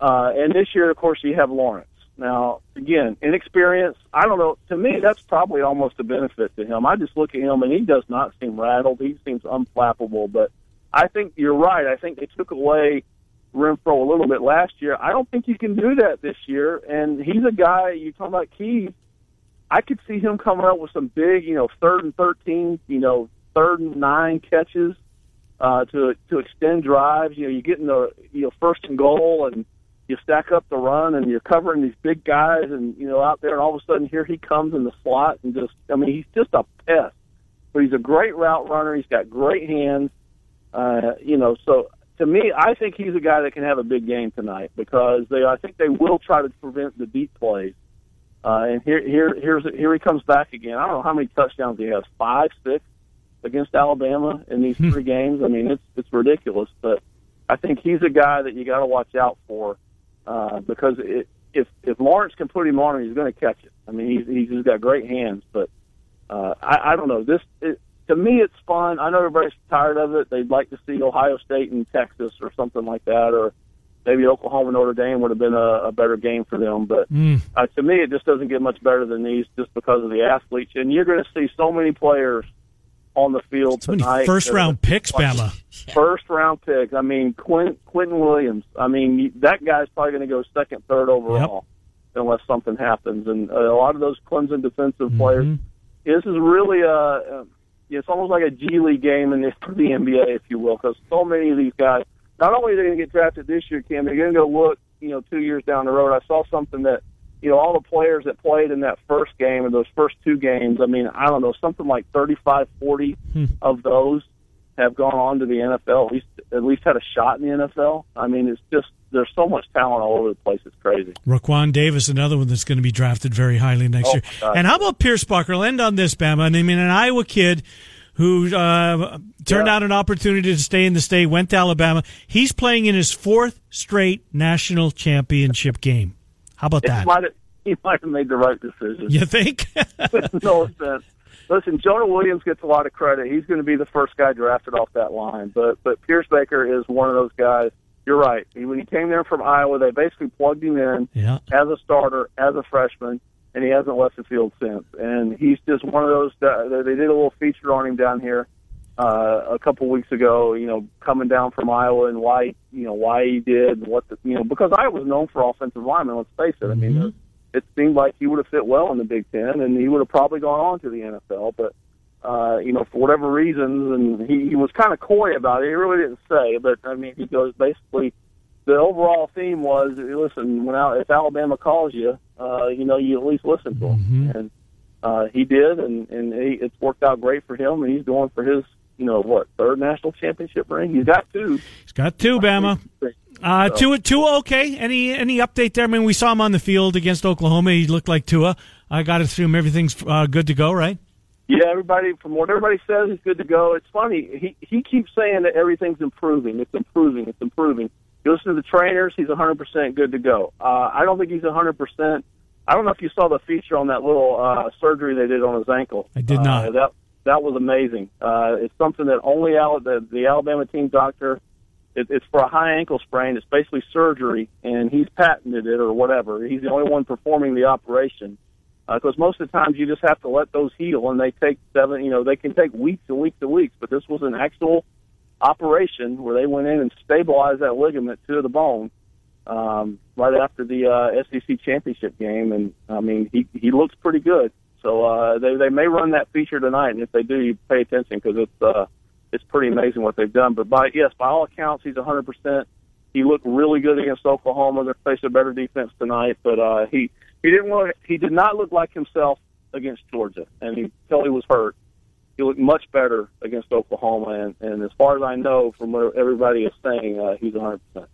Uh, and this year, of course, you have Lawrence. Now, again, inexperience. I don't know. To me, that's probably almost a benefit to him. I just look at him, and he does not seem rattled. He seems unflappable. But I think you're right. I think they took away Renfrow a little bit last year. I don't think you can do that this year. And he's a guy. You talk about Keys I could see him coming up with some big, you know, third and thirteen, you know, third and nine catches uh, to to extend drives. You know, you get in the you know first and goal, and you stack up the run and you're covering these big guys and you know out there and all of a sudden here he comes in the slot and just I mean he's just a pest. But he's a great route runner. He's got great hands. Uh, you know, so to me, I think he's a guy that can have a big game tonight because they I think they will try to prevent the deep plays. Uh, and here here here's here he comes back again. I don't know how many touchdowns he has, five, six against Alabama in these three games. I mean, it's it's ridiculous, but I think he's a guy that you got to watch out for uh, because it, if if Lawrence can put him on, he's going to catch it. I mean, he's he's just got great hands, but uh, I, I don't know. This it, to me, it's fun. I know everybody's tired of it. They'd like to see Ohio State and Texas or something like that, or maybe Oklahoma Notre Dame would have been a, a better game for them. But Mm. uh, to me, it just doesn't get much better than these, just because of the athletes. And you're going to see so many players on the field So many tonight. first round picks, Bama. First round picks. I mean, Quint, Quinnen Williams. I mean, that guy's probably going to go second, third overall unless something happens. And uh, a lot of those Clemson defensive Mm-hmm. players. This is really a. It's almost like a G League game in the, for the NBA, if you will, because so many of these guys. Not only are they going to get drafted this year, Kim, they're going to go look, you know, two years down the road. I saw something that, you know, all the players that played in that first game or those first two games. I mean, I don't know, something like thirty-five, forty hmm. of those have gone on to the NFL. At least, at least had a shot in the NFL. I mean, it's just there's so much talent all over the place. It's crazy. Raekwon Davis, another one that's going to be drafted very highly next Oh, year. God. And how about Pierschbacher? I'll end on this, Bama. I mean, an Iowa kid who uh, turned Yeah. out an opportunity to stay in the state, went to Alabama. He's playing in his fourth straight national championship game. How about that? might have, he might have made the right decision. You think? no offense. Listen, Jonah Williams gets a lot of credit. He's going to be the first guy drafted off that line. But but Pierschbacher is one of those guys. You're right. He, when he came there from Iowa, they basically plugged him in yeah. as a starter, as a freshman, and he hasn't left the field since. And he's just one of those. That, they did a little feature on him down here uh, a couple weeks ago. You know, coming down from Iowa and why you know why he did and what the you know because Iowa was known for offensive linemen. Let's face it. I mean, it seemed like he would have fit well in the Big Ten, and he would have probably gone on to the NFL. But uh, you know, for whatever reasons, and he, he was kind of coy about it. He really didn't say, but I mean, he goes basically. The overall theme was, listen, when Al- if Alabama calls you, uh, you know, you at least listen to him, and uh, he did, and and he, it's worked out great for him, and he's going for his, you know, what third national championship ring? He's got two. He's got two, Bama. Uh, Tua, Tua, okay. Any any update there? I mean, we saw him on the field against Oklahoma. He looked like Tua. I got to assume everything's uh, good to go, right? Yeah, everybody from what everybody says is good to go. It's funny. He he keeps saying that everything's improving. It's improving. It's improving. You listen to the trainers, he's 100% good to go. Uh, I don't think he's 100%. I don't know if you saw the feature on that little uh, surgery they did on his ankle. I did not. Uh, that that was amazing. Uh, it's something that only Al- the, the Alabama team doctor. It, it's for a high ankle sprain. It's basically surgery, and he's patented it or whatever. He's the only one performing the operation because most of the times you just have to let those heal, and they take seven. You know, they can take weeks and weeks and weeks. But this was an actual operation where they went in and stabilized that ligament to the bone um, right after the uh, SEC championship game, and I mean he he looks pretty good. So uh, they they may run that feature tonight, and if they do, you pay attention because it's uh, it's pretty amazing what they've done. But by yes, by all accounts, he's 100 percent. He looked really good against Oklahoma. They're facing a better defense tonight, but uh, he he didn't look, he did not look like himself against Georgia, and he until he was hurt. He looked much better against Oklahoma, and, and as far as I know, from what everybody is saying, uh, he's 100 percent.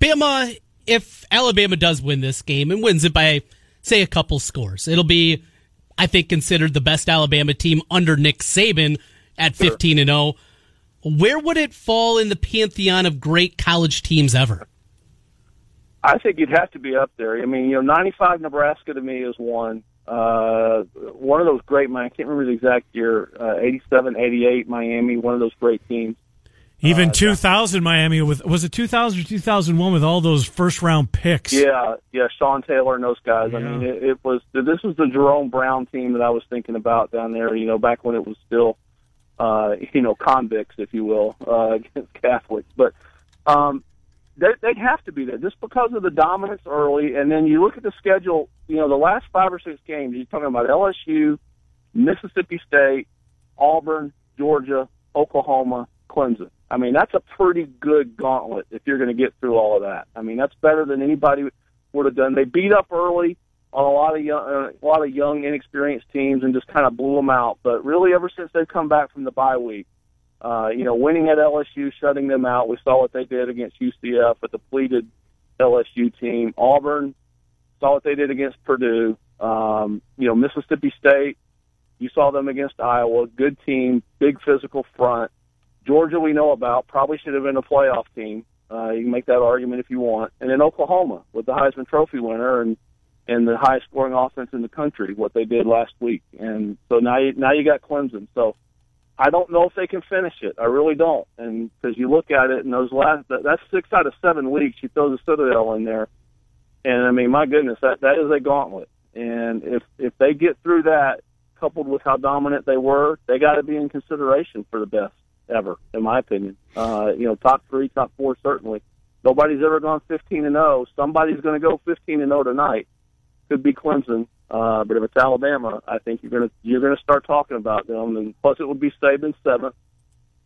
Bama, if Alabama does win this game and wins it by, say, a couple scores, it'll be, I think, considered the best Alabama team under Nick Saban at 15 and 0. Where would it fall in the pantheon of great college teams ever? I think you'd have to be up there. I mean, you know, 95 Nebraska to me is one. Uh, one of those great, I can't remember the exact year, uh, 87, 88 Miami, one of those great teams. Even 2000 Miami with was it 2000 or 2001 with all those first round picks. Yeah, yeah, Sean Taylor and those guys. I mean, it, it was this was the Jerome Brown team that I was thinking about down there. You know, back when it was still, uh, you know, convicts, if you will, uh, against Catholics. But um, they they have to be there just because of the dominance early. And then you look at the schedule. You know, the last five or six games. You're talking about LSU, Mississippi State, Auburn, Georgia, Oklahoma, Clemson. I mean, that's a pretty good gauntlet if you're going to get through all of that. I mean, that's better than anybody would have done. They beat up early on a lot of young, uh, a lot of young, inexperienced teams and just kind of blew them out. But really, ever since they've come back from the bye week, uh, you know, winning at LSU, shutting them out. We saw what they did against UCF, a depleted LSU team. Auburn saw what they did against Purdue. Um, you know, Mississippi State, you saw them against Iowa. Good team, big physical front. Georgia, we know about, probably should have been a playoff team. Uh, you can make that argument if you want. And then Oklahoma with the Heisman Trophy winner and and the highest scoring offense in the country, what they did last week. And so now you now you got Clemson. So I don't know if they can finish it. I really don't. And because you look at it, and those last that's six out of seven weeks. You throw the Citadel in there, and I mean, my goodness, that that is a gauntlet. And if if they get through that, coupled with how dominant they were, they got to be in consideration for the best ever, in my opinion. Uh, you know, top three, top four, certainly. Nobody's ever gone 15 and 0. Somebody's going to go 15 and 0 tonight. Could be Clemson, uh, but if it's Alabama, I think you're to you're to start talking about them. And plus, it would be Saban seventh,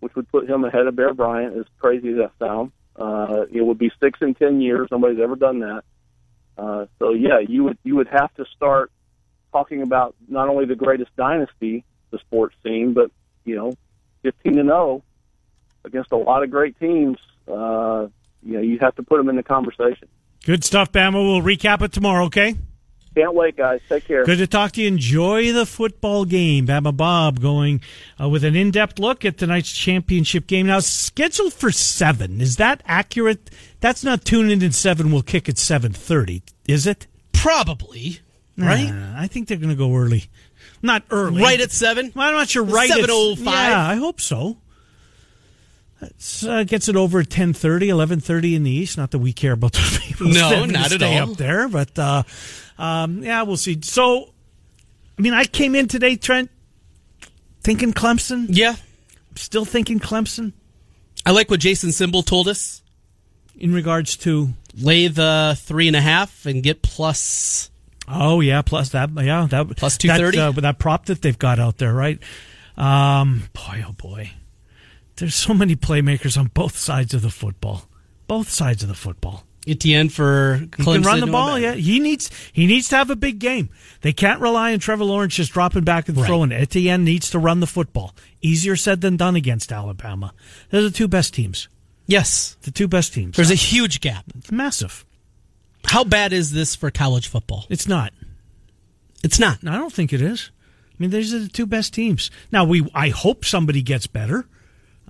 which would put him ahead of Bear Bryant. As crazy as that sounds, uh, it would be six in ten years. Nobody's ever done that. Uh, so yeah, you would you would have to start talking about not only the greatest dynasty the sports scene, but you know 15 to 0 against a lot of great teams, uh, you know, you have to put them in the conversation. Good stuff, Bama. We'll recap it tomorrow, okay? Can't wait, guys. Take care. Good to talk to you. Enjoy the football game. Bama Bob going uh, with an in-depth look at tonight's championship game. Now, scheduled for seven. Is that accurate? That's not tuned in at seven. We'll kick at seven thirty. Is it? Probably. Right. Nah, I think they're going to go early. Not early. Right at seven. I'm not sure. Right seven oh five. Yeah, I hope so. That uh, gets it over at 10.30, 11.30 in the East. Not that we care about those people. No, not at stay all. up there, but uh, um, yeah, we'll see. So, I mean, I came in today, Trent, thinking Clemson. Yeah. Still thinking Clemson. I like what Jason Simbal told us in regards to lay the three and a half and get plus. Oh yeah, plus that yeah that plus two thirty. That, uh, that prop that they've got out there, right? Um, boy, oh boy, there's so many playmakers on both sides of the football. Both sides of the football. Etienne for Clemson. He can run the ball. Yeah, he needs he needs to have a big game. They can't rely on Trevor Lawrence just dropping back and Right. throwing. Etienne needs to run the football. Easier said than done against Alabama. They're the two best teams. Yes, The two best teams. there's a huge gap. It's massive. How bad is this for college football? It's not. It's not. I don't think it is. I mean, these are the two best teams. Now, we I hope somebody gets better.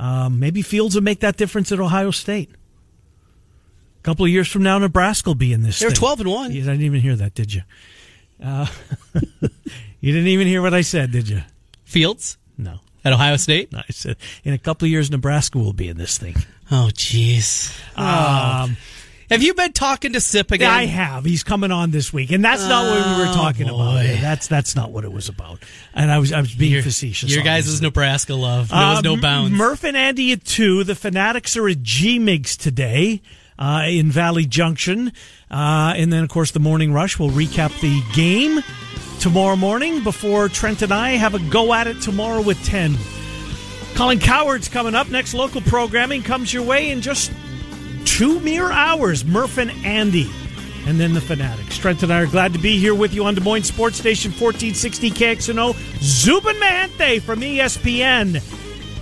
Um, maybe Fields will make that difference at Ohio State. A couple of years from now, Nebraska will be in this. They're thing. 12 and one. You didn't even hear that, did you? Uh, you didn't even hear what I said, did you? Fields No. at Ohio State. I said in a couple of years, Nebraska will be in this thing. Oh, jeez. Um, Have you been talking to Sip again? I have. He's coming on this week, and that's not what we were Oh, talking about. That's that's not what it was about. And I was I was being Your, facetious. your guys' is Nebraska love knows no Uh, bounds. Murph and Andy at two. The Fanatics are at G-Migs today uh, in Valley Junction. Uh, and then, of course, the Morning Rush will recap the game tomorrow morning before Trent and I have a go at it tomorrow with 10. Colin Cowherd's coming up. Next local programming comes your way in just two mere hours. Murph and Andy. And then the Fanatics. Trent and I are glad to be here with you on Des Moines Sports Station 1460 KXNO. Zubin Mehenti from ESPN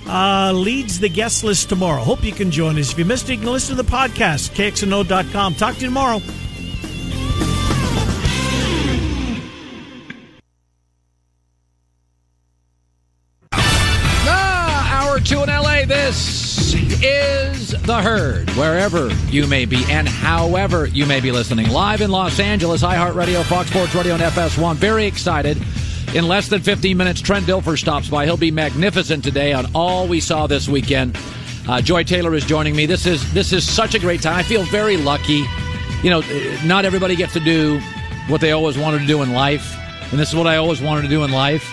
uh, leads the guest list tomorrow. Hope you can join us. If you missed it, you can listen to the podcast, KXNO.com. Talk to you tomorrow. Ah, hour two in LA. This is The Herd, wherever you may be and however you may be listening. Live in Los Angeles, iHeartRadio, Fox Sports Radio, and FS1. Very excited. In less than 15 minutes, Trent Dilfer stops by. He'll be magnificent today on all we saw this weekend. Uh, Joy Taylor is joining me. This is this is such a great time. I feel very lucky. You know, not everybody gets to do what they always wanted to do in life, and this is what I always wanted to do in life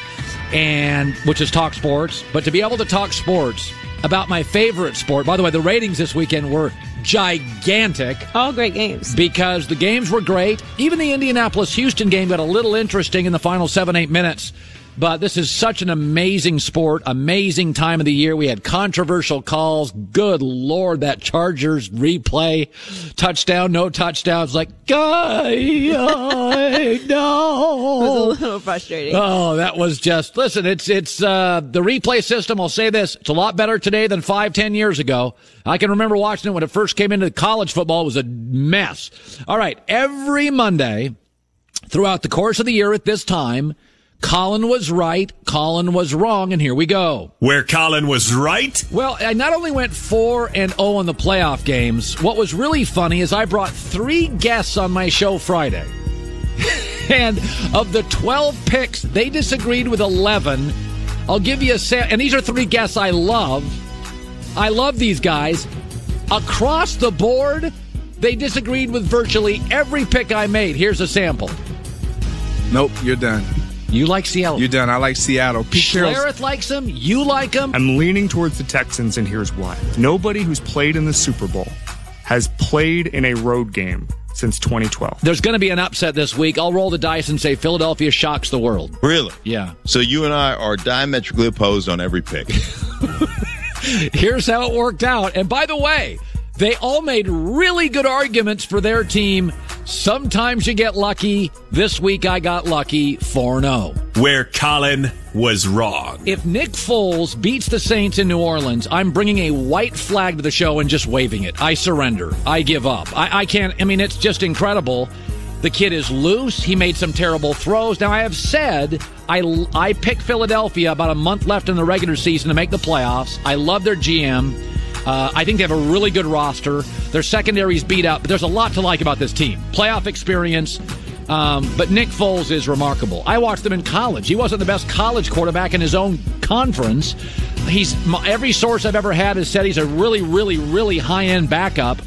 and which is talk sports. But to be able to talk sports about my favorite sport, by the way, the ratings this weekend were gigantic All great games. because the games were great. Even the Indianapolis Houston game got a little interesting in the final seven, eight minutes. But this is such an amazing sport, amazing time of the year. We had controversial calls. Good Lord, that Chargers replay, touchdown, no touchdowns. Like, guy, I know. It was a little frustrating. Oh, that was just listen. It's it's uh, the replay system. I'll say this: it's a lot better today than five, ten years ago. I can remember watching it when it first came into college football. It was a mess. All right, every Monday throughout the course of the year at this time. Colin was right, Colin was wrong, and here we go. Where Colin was right? Well, I not only went 4 and 0 in the playoff games, what was really funny is I brought three guests on my show Friday. and of the 12 picks, they disagreed with 11. I'll give you a set, and these are three guests I love. I love these guys. Across the board, they disagreed with virtually every pick I made. Here's a sample. Nope, you're done. You like Seattle? You're done. I like Seattle. Pete Carroll's- Schlereth likes them. You like them. I'm leaning towards the Texans, and here's why. Nobody who's played in the Super Bowl has played in a road game since 2012. There's going to be an upset this week. I'll roll the dice and say Philadelphia shocks the world. Really? Yeah. So you and I are diametrically opposed on every pick. Here's how it worked out. And by the way, they all made really good arguments for their team. Sometimes you get lucky. This week I got lucky 4 0. Where Colin was wrong. If Nick Foles beats the Saints in New Orleans, I'm bringing a white flag to the show and just waving it. I surrender. I give up. I, I can't. I mean, it's just incredible. The kid is loose. He made some terrible throws. Now, I have said I, I picked Philadelphia about a month left in the regular season to make the playoffs. I love their GM. Uh, I think they have a really good roster. Their secondary's beat up, but there's a lot to like about this team. Playoff experience. Um, but Nick Foles is remarkable. I watched him in college. He wasn't the best college quarterback in his own conference. He's every source I've ever had has said he's a really, really, really high end backup.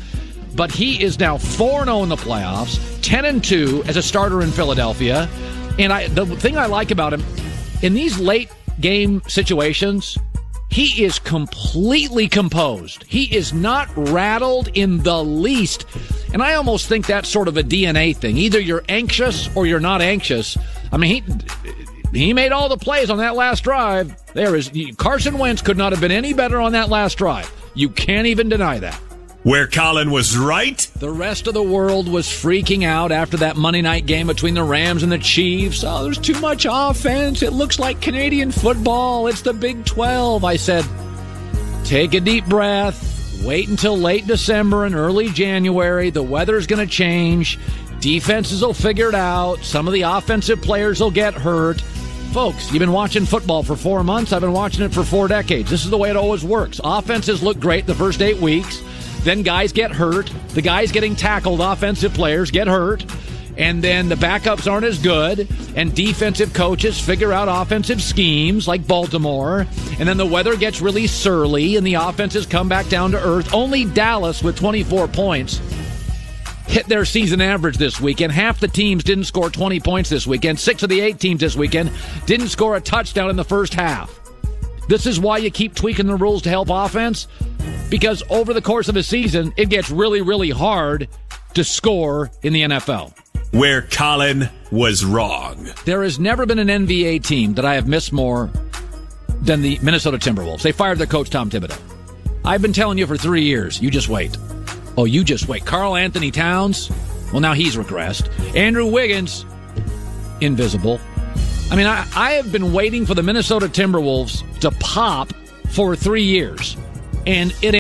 But he is now four zero in the playoffs, ten and two as a starter in Philadelphia. And I, the thing I like about him in these late game situations, he is completely composed. He is not rattled in the least. And I almost think that's sort of a DNA thing. Either you're anxious or you're not anxious. I mean, he he made all the plays on that last drive. There is Carson Wentz could not have been any better on that last drive. You can't even deny that. Where Colin was right? The rest of the world was freaking out after that Monday night game between the Rams and the Chiefs. Oh, there's too much offense. It looks like Canadian football. It's the Big 12. I said, take a deep breath. Wait until late December and early January. The weather's going to change. Defenses will figure it out. Some of the offensive players will get hurt. Folks, you've been watching football for four months. I've been watching it for four decades. This is the way it always works. Offenses look great the first eight weeks. Then guys get hurt. The guys getting tackled, offensive players, get hurt. And then the backups aren't as good. And defensive coaches figure out offensive schemes like Baltimore. And then the weather gets really surly and the offenses come back down to earth. Only Dallas with 24 points hit their season average this weekend. Half the teams didn't score 20 points this weekend. Six of the eight teams this weekend didn't score a touchdown in the first half. This is why you keep tweaking the rules to help offense because over the course of a season, it gets really, really hard to score in the NFL. Where Colin was wrong. There has never been an NBA team that I have missed more than the Minnesota Timberwolves. They fired their coach, Tom Thibodeau. I've been telling you for three years, you just wait. Oh, you just wait. Karl-Anthony Towns, well, now he's regressed. Andrew Wiggins, invisible. I mean, I, I have been waiting for the Minnesota Timberwolves to pop for three years, and it